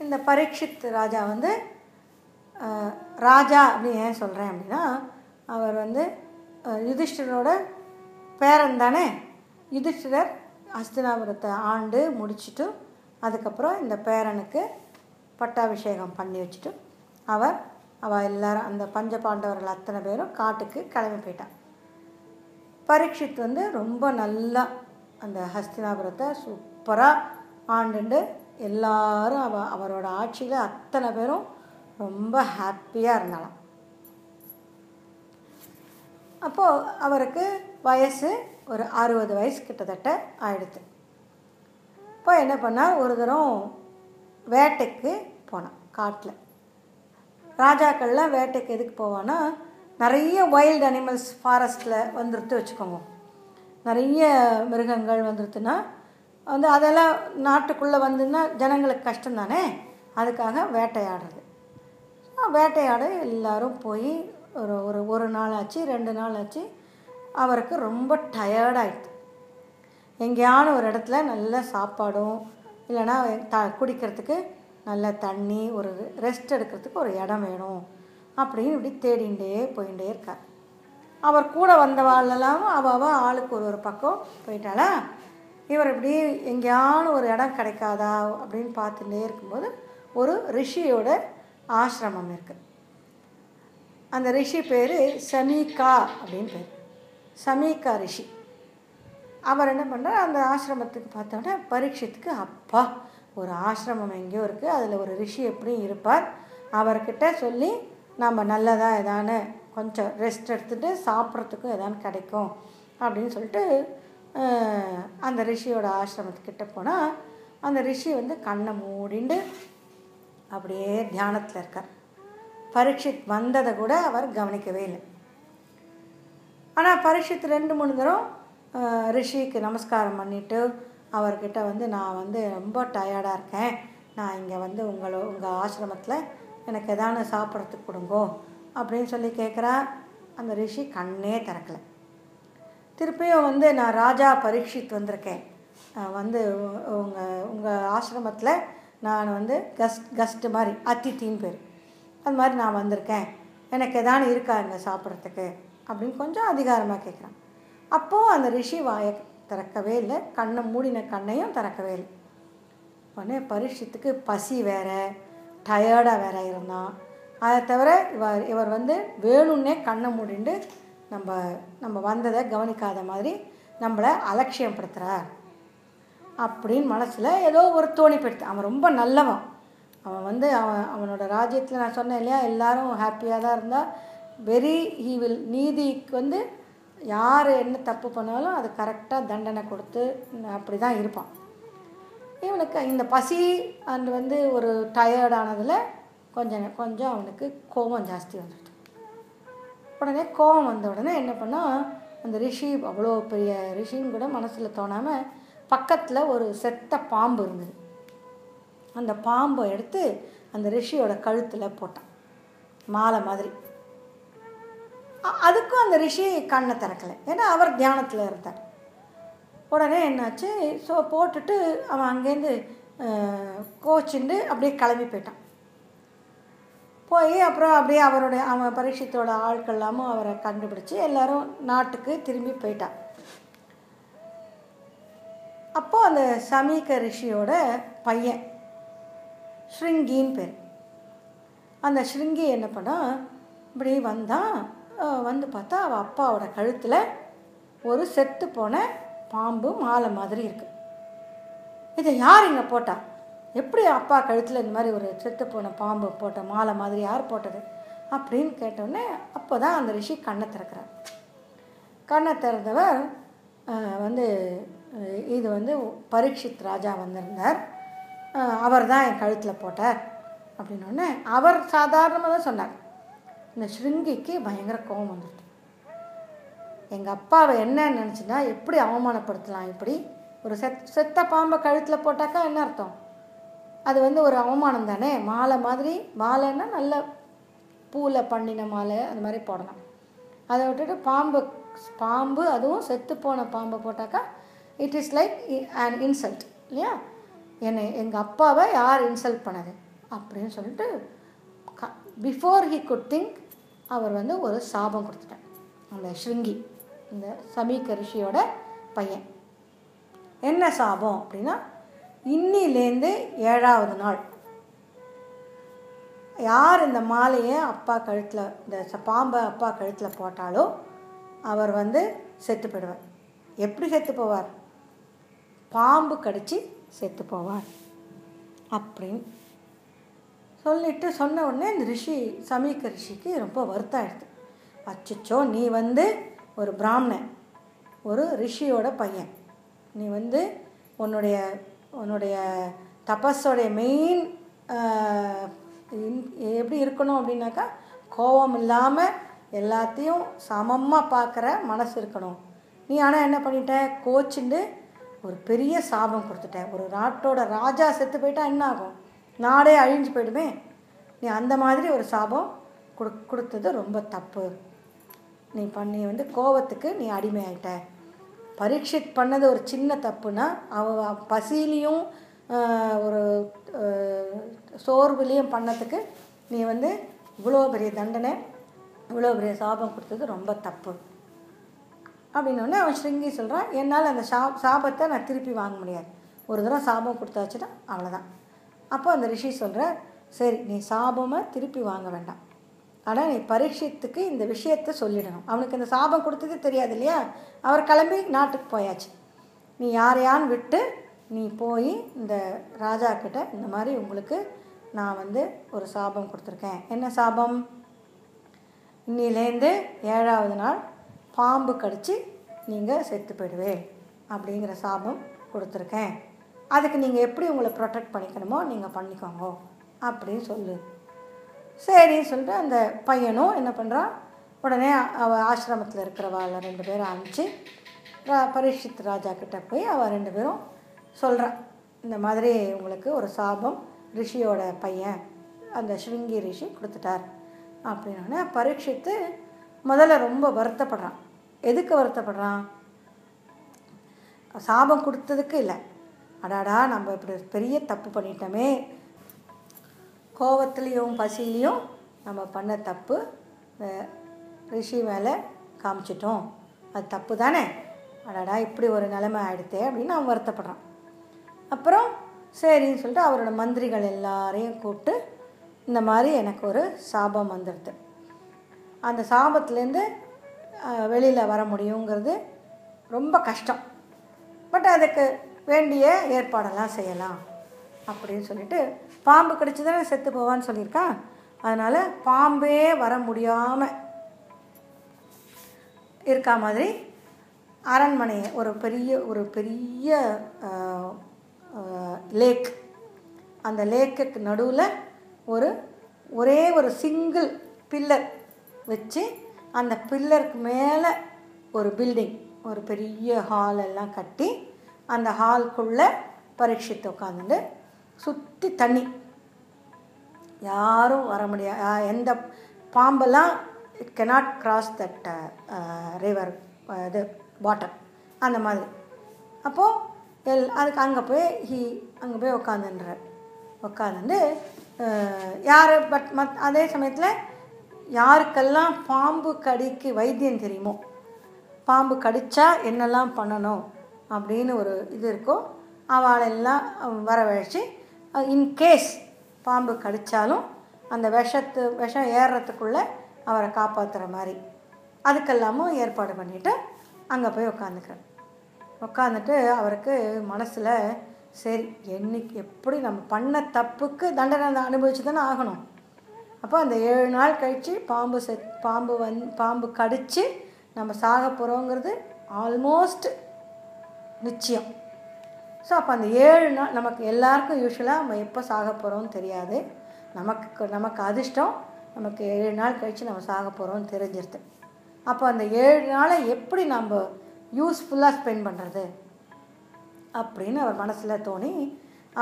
இந்த பரீட்சித் ராஜா வந்து ராஜா அப்படின்னு ஏன் சொல்கிறேன் அப்படின்னா அவர் வந்து யுதிஷ்டரோட பேரன் தானே. யுதிஷ்டிரர் ஹஸ்தினாபுரத்தை ஆண்டு முடிச்சுட்டு அதுக்கப்புறம் இந்த பேரனுக்கு பட்டாபிஷேகம் பண்ணி வச்சுட்டு அவர் அவள் எல்லாரும் அந்த பஞ்ச பாண்டவர்கள் அத்தனை பேரும் காட்டுக்கு கிளம்பி போயிட்டான். பரீட்சித் வந்து ரொம்ப நல்லா அந்த ஹஸ்தினாபுரத்தை சூப்பராக ஆண்டுண்டு எல்லாரும் அவ அவரோட ஆட்சியில் அத்தனை பேரும் ரொம்ப ஹாப்பியாக இருந்தாலும் அப்போது அவருக்கு வயசு ஒரு அறுபது வயசு கிட்டத்தட்ட ஆயிடுத்து இப்போ என்ன பண்ணார்? ஒரு தரம் வேட்டைக்கு போனான் காட்டில். ராஜாக்கள்லாம் வேட்டைக்கு எதுக்கு போவான்னா நிறைய வைல்டு அனிமல்ஸ் ஃபாரஸ்ட்டில் வந்துடுத்து வச்சுக்கோங்க. நிறைய மிருகங்கள் வந்துடுத்துன்னா வந்து அதெல்லாம் நாட்டுக்குள்ளே வந்துன்னா ஜனங்களுக்கு கஷ்டம் தானே அதுக்காக வேட்டையாடுறது. வேட்டையாட எல்லோரும் போய் ஒரு ஒரு ஒரு நாள் ஆச்சு ரெண்டு நாள் ஆச்சு அவருக்கு ரொம்ப டயர்டாயிடுது. எங்கேயான ஒரு இடத்துல நல்ல சாப்பாடும் இல்லைன்னா த குடிக்கிறதுக்கு நல்ல தண்ணி ஒரு ரெஸ்ட் எடுக்கிறதுக்கு ஒரு இடம் வேணும் அப்படின்னு இப்படி தேடிகிட்டே போயிட்டே இருக்கார். அவர் கூட வந்தவாளெல்லாம் அவ அவ ஆளுக்கு ஒரு ஒரு பக்கம் போயிட்டாளா? இவர் இப்படி எங்கேயான ஒரு இடம் கிடைக்காதா அப்படின்னு பார்த்துட்டே இருக்கும்போது ஒரு ரிஷியோட ஆசிரமம் இருக்குது அந்த ரிஷி பேர் சமீகா அப்படின்னு பேர். சமீகா ரிஷி. அவர் என்ன பண்ணார்? அந்த ஆசிரமத்துக்கு பார்த்தோன்னா பரீட்சத்துக்கு அப்பா. ஒரு ஆசிரமம் எங்கேயோ இருக்குது அதில் ஒரு ரிஷி எப்படியும் இருப்பார். அவர்கிட்ட சொல்லி நம்ம நல்லதாக ஏதானு கொஞ்சம் ரெஸ்ட் எடுத்துகிட்டு சாப்பிட்றதுக்கும் ஏதானு கிடைக்கும். அப்படின்னு சொல்லிட்டு அந்த ரிஷியோட ஆசிரமத்துக்கிட்ட போனால் அந்த ரிஷி வந்து கண்ணை மூடிண்டு அப்படியே தியானத்தில் இருக்கார். பரீட்சித் வந்ததை கூட அவர் கவனிக்கவே இல்லை. ஆனால் பரீட்சித் ரெண்டு மூணு தரம் ரிஷிக்கு நமஸ்காரம் பண்ணிவிட்டு அவர்கிட்ட வந்து நான் வந்து ரொம்ப டயர்டாக இருக்கேன். நான் இங்கே வந்து உங்களோ உங்கள் ஆசிரமத்தில் எனக்கு எதான சாப்பிட்றதுக்கு கொடுங்கோ. அப்படின்னு சொல்லி கேட்குறா அந்த ரிஷி கண்ணே திறக்கலை. திருப்பியும் வந்து நான் ராஜா பரீட்சித் வந்திருக்கேன். வந்து உங்கள் உங்கள் ஆசிரமத்தில் நான் வந்து கஸ்ட் கஸ்ட்டு மாதிரி அதித்தின்னு பேர். அது மாதிரி நான் வந்திருக்கேன். எனக்கு எதானு இருக்கா இங்கே சாப்பிட்றதுக்கு? அப்படின்னு கொஞ்சம் அதிகாரமாக கேட்குறான் அப்போது அந்த ரிஷி வாயை திறக்கவே இல்லை. கண்ணை மூடின கண்ணையும் திறக்கவே இல்லை. உடனே பரீட்சத்துக்கு பசி வேற டயர்டாக வேற இருந்தான். அதை தவிர இவர் இவர் வந்து வேணும்னே கண்ணை மூடிண்டு நம்ம நம்ம வந்ததை கவனிக்காத மாதிரி நம்மளை அலட்சியப்படுத்துகிறார் அப்படின்னு மனசில் ஏதோ ஒரு தோணிப்படுத்து அவன் ரொம்ப நல்லவன். அவன் வந்து அவன் அவனோட ராஜ்யத்தில் நான் சொன்னேன் இல்லையா எல்லாரும் ஹாப்பியாக தான் இருந்தால் வெரி ஹீ வில் நீதிக்கு வந்து யார் என்ன தப்பு பண்ணாலும் அது கரெக்டாக தண்டனை கொடுத்து அப்படி தான் இருப்பான். இவனுக்கு இந்த பசி அண்ட் வந்து ஒரு டயர்டானதில் கொஞ்சம் கொஞ்சம் அவனுக்கு கோபம் ஜாஸ்தி வந்துடுது உடனே கோபம் வந்த உடனே என்ன பண்ணால் அந்த ரிஷி அவ்வளோ பெரிய ரிஷின்னு கூட மனசில் தோணாமல் பக்கத்தில் ஒரு செத்த பாம்பு இருந்தது. அந்த பாம்பை எடுத்து அந்த ரிஷியோட கழுத்தில் போட்டான். மாலை மாதிரி. அதுக்கும் அந்த ரிஷி கண்ணை திறக்கலை. ஏன்னா அவர் தியானத்தில் இருந்தார். உடனே என்னாச்சு? ஸோ போட்டுட்டு அவன் அங்கேருந்து அஹ், கோச்சிண்டு அப்படியே கிளம்பி போயிட்டான். போய் அப்புறம் அப்படியே அவருடைய அவன் பரீட்சத்தோட ஆட்கள் எல்லாமும் அவரை கண்டுபிடிச்சி எல்லாரும் நாட்டுக்கு திரும்பி போயிட்டான். அப்போ அந்த சமீக ரிஷியோட பையன் ஸ்ருங்கின்னு பேர். அந்த ஸ்ருங்கி என்ன பண்ணா இப்படி வந்தான் வந்து பார்த்தா அவள் அப்பாவோட கழுத்தில் ஒரு செத்து போன பாம்பு மாலை மாதிரி இருக்குது இதை யார் இங்கே போட்டா? எப்படி அப்பா கழுத்தில் இந்த மாதிரி ஒரு செத்து போன பாம்பு போட்ட மாலை மாதிரி யார் போட்டது? அப்படின்னு கேட்டோடனே அப்போ தான் அந்த ரிஷி கண்ணை திறக்கிறார். கண்ணை திறந்தவர் வந்து இது வந்து பரீட்சித் ராஜா வந்திருந்தார். அவர் தான் என் கழுத்தில் போட்டார் அப்படின்னோடனே அவர் சாதாரணமாக தான் சொன்னார். இந்த ஸ்ருங்கிக்கு பயங்கர கோபம் வந்துட்டு எங்கள் அப்பாவை என்ன நினச்சின்னா எப்படி அவமானப்படுத்தலாம் இப்படி? ஒரு செத் செத்த பாம்பை கழுத்தில் போட்டாக்கா என்ன அர்த்தம்? அது வந்து ஒரு அவமானம் தானே? மாலை மாதிரி மாலைன்னா நல்ல பூவில் பண்ணின மாலை அந்த மாதிரி போடலாம். அதை விட்டுட்டு பாம்பு பாம்பு அதுவும் செத்து போன பாம்பை போட்டாக்கா it is like and insult இல்லையா? என்னை எங்கள் அப்பாவை யார் இன்சல்ட் பண்ணது? அப்படின்னு சொல்லிட்டு க பிஃபோர் ஹி குட் திங்க் அவர் வந்து ஒரு சாபம் கொடுத்துட்டார். அந்த ஸ்ருங்கி இந்த சமீக ரிஷியோட பையன். என்ன சாபம் அப்படின்னா இன்னிலேருந்து ஏழாவது நாள். யார் இந்த மாலையை அப்பா கழுத்தில் இந்த ச- பாம்பை அப்பா கழுத்தில் போட்டாலோ அவர் வந்து செத்து போயிடுவார். எப்படி செத்து போவார்? பாம்பு கடிச்சு செத்து போவார் அப்படின்னு சொல்லிட்டு சொன்ன உடனே இந்த ரிஷி சமீக ரிஷிக்கு ரொம்ப வருத்தம் ஆயிடுது அச்சச்சோ நீ வந்து ஒரு பிராமணன் ஒரு ரிஷியோட பையன். நீ வந்து உன்னுடைய உன்னுடைய தபஸோடைய மெயின் எப்படி இருக்கணும் அப்படின்னாக்கா கோபம் இல்லாமல் எல்லாத்தையும் சமமாக பார்க்குற மனசு இருக்கணும். நீ ஆனால் என்ன பண்ணிட்ட? கோச்சுண்டு ஒரு பெரிய சாபம் கொடுத்துட்ட. ஒரு நாட்டோட ராஜா செத்து போயிட்டா என்ன ஆகும்? நாடே அழிஞ்சு போயிடுமே. நீ அந்த மாதிரி ஒரு சாபம் கொடு கொடுத்தது ரொம்ப தப்பு. நீ பண்ணி வந்து கோபத்துக்கு நீ அடிமையாயிட்ட. பரீட்சித் பண்ணது ஒரு சின்ன தப்புனா அவ பசியிலையும் ஒரு சோர்வுலேயும் பண்ணதுக்கு நீ வந்து இவ்வளோ பெரிய தண்டனை இவ்வளோ பெரிய சாபம் கொடுத்தது ரொம்ப தப்பு. அப்படின்னோடனே அவன் ஸ்ருங்கி சொல்கிறான் என்னால் அந்த சா சாபத்தை நான் திருப்பி வாங்க முடியாது. ஒரு தடவை சாபம் கொடுத்தாச்சுன்னா அவ்வளோதான் அப்போ அந்த ரிஷி சொல்கிற சரி நீ சாபமாக திருப்பி வாங்க வேண்டாம். ஆனால் நீ பரீட்சித்துக்கு இந்த விஷயத்த சொல்லிடணும். அவனுக்கு இந்த சாபம் கொடுத்தது தெரியாது இல்லையா? அவர் கிளம்பி நாட்டுக்கு போயாச்சு. நீ யாரையான்னு விட்டு நீ போய் இந்த ராஜா கிட்ட இந்த மாதிரி உங்களுக்கு நான் வந்து ஒரு சாபம் கொடுத்துருக்கேன். என்ன சாபம்? இன்னிலேருந்து ஏழாவது நாள் பாம்பு கடிச்சு நீங்கள் செத்து போயிடுவேன் அப்படிங்கிற சாபம் கொடுத்துருக்கேன். அதுக்கு நீங்கள் எப்படி உங்களை ப்ரொடெக்ட் பண்ணிக்கணுமோ நீங்கள் பண்ணிக்கோங்க அப்படின்னு சொல்லு. சரின்னு சொல்லிட்டு அந்த பையனும் என்ன பண்ணுறான் உடனே அவ ஆசிரமத்தில் இருக்கிறவாள் ரெண்டு பேரும் அனுப்பிச்சு ரா- பரீட்சித் ராஜா கிட்ட போய் அவள் ரெண்டு பேரும் சொல்கிறான் இந்த மாதிரி உங்களுக்கு ஒரு சாபம் ரிஷியோட பையன் அந்த ஸ்ருங்கி ரிஷி கொடுத்துட்டார். அப்படின்னோடனே பரீட்சித்து முதல்ல ரொம்ப வருத்தப்படுறான். எதுக்கு வருத்தப்படுறான்? சாபம் கொடுத்ததுக்கு இல்லை. அடாடா நம்ம இப்படி பெரிய தப்பு பண்ணிட்டோமே. கோவத்துலேயும் பசியிலையும் நம்ம பண்ண தப்பு ரிஷி மேலே காமிச்சிட்டோம். அது தப்பு தானே? அடடா இப்படி ஒரு நிலைமை ஆகிடுத்தே அப்படின்னு அவன் வருத்தப்படுறான். அப்புறம் சரின்னு சொல்லிட்டு அவரோட மந்திரிகள் எல்லாரையும் கூப்பிட்டு இந்த மாதிரி எனக்கு ஒரு சாபம் வந்துடுது. அந்த சாபத்துலேருந்து வெளியில் வர முடியுங்கிறது ரொம்ப கஷ்டம். பட் அதுக்கு வேண்டிய ஏற்பாடெல்லாம் செய்யலாம் அப்படின்னு சொல்லிட்டு பாம்பு கடிச்சு தானே செத்து போவான்னு சொல்லியிருக்கான் அதனால் பாம்பே வர முடியாமல் இருக்கா மாதிரி அரண்மனை ஒரு பெரிய ஒரு பெரிய லேக் அந்த லேக்குக்கு நடுவில் ஒரு ஒரே ஒரு சிங்கிள் பில்லர் வச்சு அந்த பில்லருக்கு மேலே ஒரு பில்டிங் ஒரு பெரிய ஹால் எல்லாம் கட்டி அந்த ஹால்குள்ளே பரீட்சித்து உட்காந்துட்டு சுற்றி தண்ணி. யாரும் வர முடியாது எந்த பாம்பெல்லாம் it cannot cross that river இது வாட்டர் அந்த மாதிரி. அப்போது எல் அதுக்கு அங்கே போய் ஹி அங்கே போய் உட்காந்துன்றார் உட்காந்துட்டு யார் பட் மத் அதே சமயத்தில் யாருக்கெல்லாம் பாம்பு கடிக்கு வைத்தியம் தெரியுமோ பாம்பு கடித்தா என்னெல்லாம் பண்ணணும் அப்படின்னு ஒரு இது இருக்கோ அவளெல்லாம் வரவழைச்சி இன்கேஸ் பாம்பு கடித்தாலும் அந்த விஷத்து விஷம் ஏறுறதுக்குள்ளே அவரை காப்பாற்றுற மாதிரி. அதுக்கெல்லாமும் ஏற்பாடு பண்ணிவிட்டு அங்கே போய் உட்காந்துக்கிறேன் உட்காந்துட்டு அவருக்கு மனசில் சரி என்னைக்கு எப்படி நம்ம பண்ண தப்புக்கு தண்டனை அனுபவிச்சு தானே ஆகணும். அப்போ அந்த ஏழு நாள் கழித்து பாம்பு செத் பாம்பு வந் பாம்பு கடித்து நம்ம சாக போகிறோங்கிறது ஆல்மோஸ்ட் நிச்சயம். ஸோ அப்போ அந்த ஏழு நாள் நமக்கு எல்லாருக்கும் யூஸ்வலாக நம்ம எப்போ சாக போகிறோம்னு தெரியாது. நமக்கு நமக்கு அதிர்ஷ்டம் நமக்கு ஏழு நாள் கழித்து நம்ம சாக போகிறோம்னு தெரிஞ்சிருது. அப்போ அந்த ஏழு நாளை எப்படி நம்ம யூஸ்ஃபுல்லாக ஸ்பெண்ட் பண்ணுறது அப்படின்னு அவர் மனசில் தோணி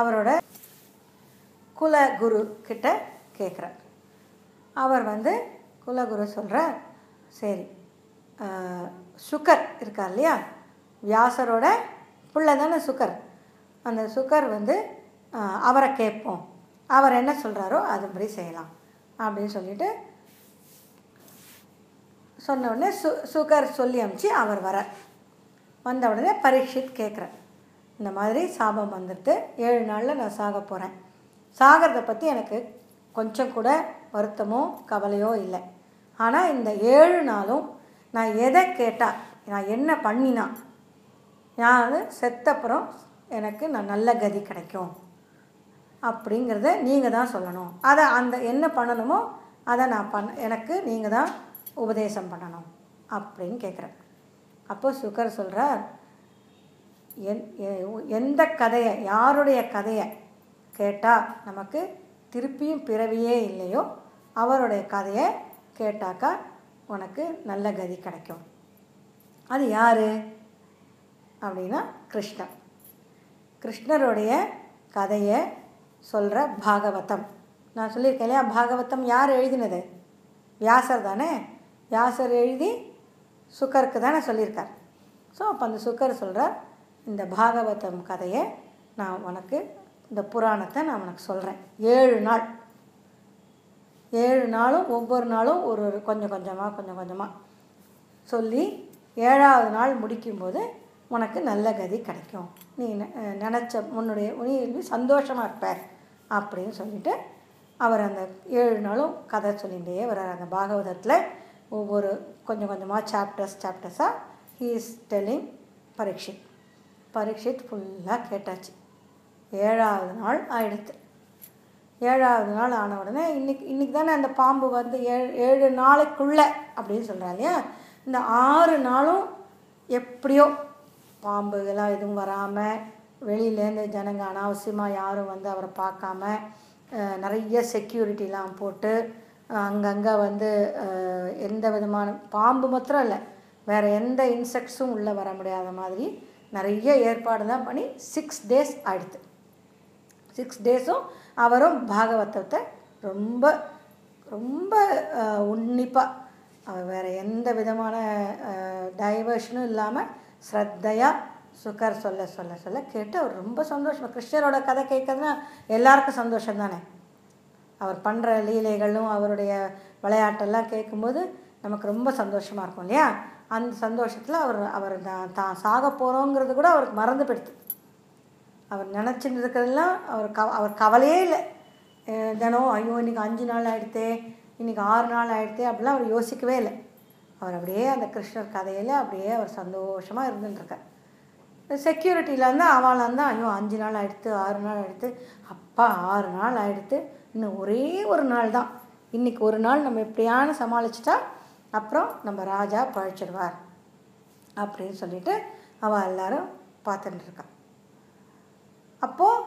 அவரோட குலகுரு கிட்ட கேட்குறார் அவர் வந்து குலகுரு சொல்கிறார் சரி சுக்கர் இருக்கார் இல்லையா? வியாசரோட பிள்ளை தானே சுகர் அந்த சுகர் வந்து அவரை கேட்போம். அவர் என்ன சொல்கிறாரோ அதுபடி செய்யலாம். அப்படின்னு சொல்லிட்டு சொன்ன உடனே சு சுகர் சொல்லி அமுச்சு அவர் வர வந்த உடனே பரீட்சித் கேட்குறேன் இந்த மாதிரி சாபம் வந்துட்டு ஏழு நாளில் நான் சாக போகிறேன் சாகிறத பற்றி எனக்கு கொஞ்சம் கூட வருத்தமோ கவலையோ இல்லை. ஆனால் இந்த ஏழு நாளும் நான் எதை கேட்டால் நான் என்ன பண்ணினா நான் செத்தப்புறம் எனக்கு நான் நல்ல கதி கிடைக்கும். அப்படிங்கிறத நீங்கள் தான் சொல்லணும். அதை அந்த என்ன பண்ணணுமோ அதை நான் பண்ண எனக்கு நீங்கள் தான் உபதேசம் பண்ணணும் அப்படின்னு கேட்குறேன் அப்போ சுகர் சொல்கிறார் என் எந்த கதையை யாருடைய கதையை கேட்டால் நமக்கு திருப்பியும் பிறவியே இல்லையோ அவருடைய கதையை கேட்டாக்கா உனக்கு நல்ல கதி கிடைக்கும். அது யார்? அப்படின்னா கிருஷ்ணன். கிருஷ்ணருடைய கதையை சொல்கிற பாகவதம். நான் சொல்லியிருக்கேன் இல்லையா? பாகவதம் யார் எழுதினது? வியாசர் தானே? வியாசர் எழுதி சுக்கருக்கு தானே சொல்லியிருக்கார். ஸோ அப்போ அந்த சுக்கர் சொல்கிறார் இந்த பாகவதம் கதையை நான் உனக்கு இந்த புராணத்தை நான் உனக்கு சொல்கிறேன் ஏழு நாள். ஏழு நாளும் ஒவ்வொரு நாளும் ஒரு ஒரு கொஞ்சம் கொஞ்சமாக கொஞ்சம் கொஞ்சமாக சொல்லி ஏழாவது நாள் முடிக்கும்போது உனக்கு நல்ல கதி கிடைக்கும். நீ நெ- நினச்ச உன்னுடைய நீ சந்தோஷமாக இருப்பார் அப்படின்னு சொல்லிட்டு அவர் அந்த ஏழு நாளும் கதை சொல்லிகிட்டே வர்றார். அந்த பாகவதத்தில் ஒவ்வொரு கொஞ்சம் கொஞ்சமாக chapters சாப்டர்ஸாக he is telling Parikshit Parikshit ஃபுல்லாக கேட்டாச்சு. ஏழாவது நாள் ஆயிடுத்து. ஏழாவது நாள் ஆன உடனே இன்னைக்கு இன்றைக்கி தானே அந்த பாம்பு வந்து ஏழு ஏழு நாளைக்குள்ளே அப்படின்னு சொல்கிறாங்க இல்லையா? இந்த ஆறு நாளும் எப்படியோ பாம்புகளாம் எதுவும் வராமல் வெளியிலேருந்து ஜனங்க அனாவசியமாக யாரும் வந்து அவரை பார்க்காம நிறைய செக்யூரிட்டிலாம் போட்டு அங்கங்கே வந்து எந்த விதமான பாம்பு மாத்திரம் இல்லை வேறு எந்த இன்செக்ட்ஸும் உள்ளே வர முடியாத மாதிரி நிறைய ஏற்பாடுலாம் பண்ணி சிக்ஸ் டேஸ் ஆயிடுது. சிக்ஸ் டேஸும் அவரும் பாகவதத்தை ரொம்ப ரொம்ப உன்னிப்பாக அவர் வேறு எந்த விதமான டைவர்ஷனும் இல்லாமல் ஸ்ரத்தையாக சுகர் சொல்ல சொல்ல சொல்ல கேட்டு அவர் ரொம்ப சந்தோஷமாக கிருஷ்ணரோட கதை கேட்கறதுனா எல்லாருக்கும் சந்தோஷம் தானே அவர் பண்ணுற லீலைகளும் அவருடைய விளையாட்டெல்லாம் கேட்கும்போது நமக்கு ரொம்ப சந்தோஷமாக இருக்கும் இல்லையா? அந்த சந்தோஷத்தில் அவர் அவர் தான் தான் சாக போகிறோங்கிறது கூட அவருக்கு மறந்து போயிடுது அவர் நினச்சிட்டு இருக்கிறதெல்லாம் அவர் க அவர் கவலையே இல்லை. தினம் ஐயோ இன்றைக்கி அஞ்சு நாள் ஆகிடுத்தே இன்றைக்கி ஆறு நாள் ஆகிடுத்தே அப்படிலாம் அவர் யோசிக்கவே இல்லை. அவர் அப்படியே அந்த கிருஷ்ணர் கதையில் அப்படியே அவர் சந்தோஷமாக இருந்துட்டுருக்கார். செக்யூரிட்டியிலேருந்து அவளாக இருந்தால் ஐயோ அஞ்சு நாள் ஆகிடுத்து ஆறு நாள் ஆகிடுத்து அப்பா ஆறு நாள் ஆகிடுத்து இன்னும் ஒரே ஒரு நாள் தான். இன்றைக்கி ஒரு நாள் நம்ம எப்படியான சமாளிச்சிட்டா அப்புறம் நம்ம ராஜா பழிச்சிடுவார் அப்படின்னு சொல்லிட்டு அவள் எல்லாரும் பார்த்துட்டு இருக்கான் அப்போது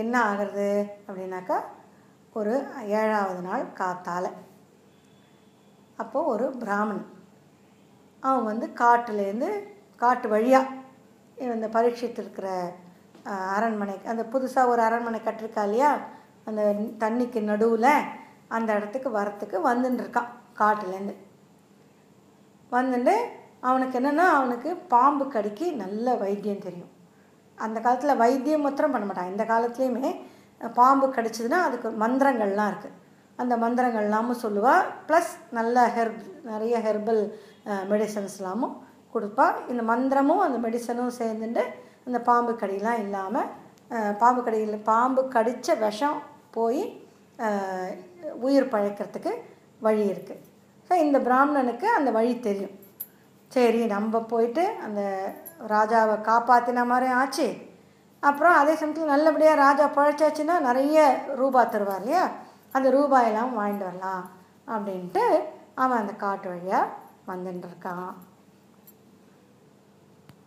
என்ன ஆகிறது அப்படின்னாக்கா ஒரு ஏழாவது நாள் காத்தால். அப்போது ஒரு பிராமணன். அவன் வந்து காட்டுலேருந்து காட்டு வழியாக இந்த பரீட்சித்து இருக்கிற அரண்மனை அந்த புதுசாக ஒரு அரண்மனை கட்டிருக்கா இல்லையா? அந்த தண்ணிக்கு நடுவில் அந்த இடத்துக்கு வரத்துக்கு வந்துன்னு இருக்கான் காட்டுலேருந்து. வந்துட்டு அவனுக்கு என்னென்னா அவனுக்கு பாம்பு கடிக்கு நல்ல வைத்தியம் தெரியும். அந்த காலத்தில் வைத்தியம் மாத்திரம் பண்ண மாட்டான். இந்த காலத்துலேயுமே பாம்பு கடிச்சதுன்னா அதுக்கு மந்திரங்கள்லாம் இருக்குது அந்த மந்திரங்கள்லாமும் சொல்லுவாள் ப்ளஸ் நல்ல ஹெர்ப் நிறைய ஹெர்பல் மெடிசன்ஸ்லாமும் கொடுப்பா. இந்த மந்திரமும் அந்த மெடிசனும் சேர்ந்துட்டு அந்த பாம்பு கடியெலாம் இல்லாமல் பாம்பு கடியில் பாம்பு கடித்த விஷம் போய் உயிர் பழைக்கிறதுக்கு வழி இருக்குது ஸோ இந்த பிராமணனுக்கு அந்த வழி தெரியும். சரி நம்ம போயிட்டு அந்த ராஜாவை காப்பாற்றின மாதிரி ஆச்சு. அப்புறம் அதே சமயத்தில் நல்லபடியாக ராஜா பழைச்சாச்சுன்னா நிறைய ரூபா தருவார் இல்லையா? அந்த ரூபாயெல்லாம் வாங்கிட்டு வரலாம் அப்படின்ட்டு அவன் அந்த காட்டு வழியாக வந்துட்டுருக்கான்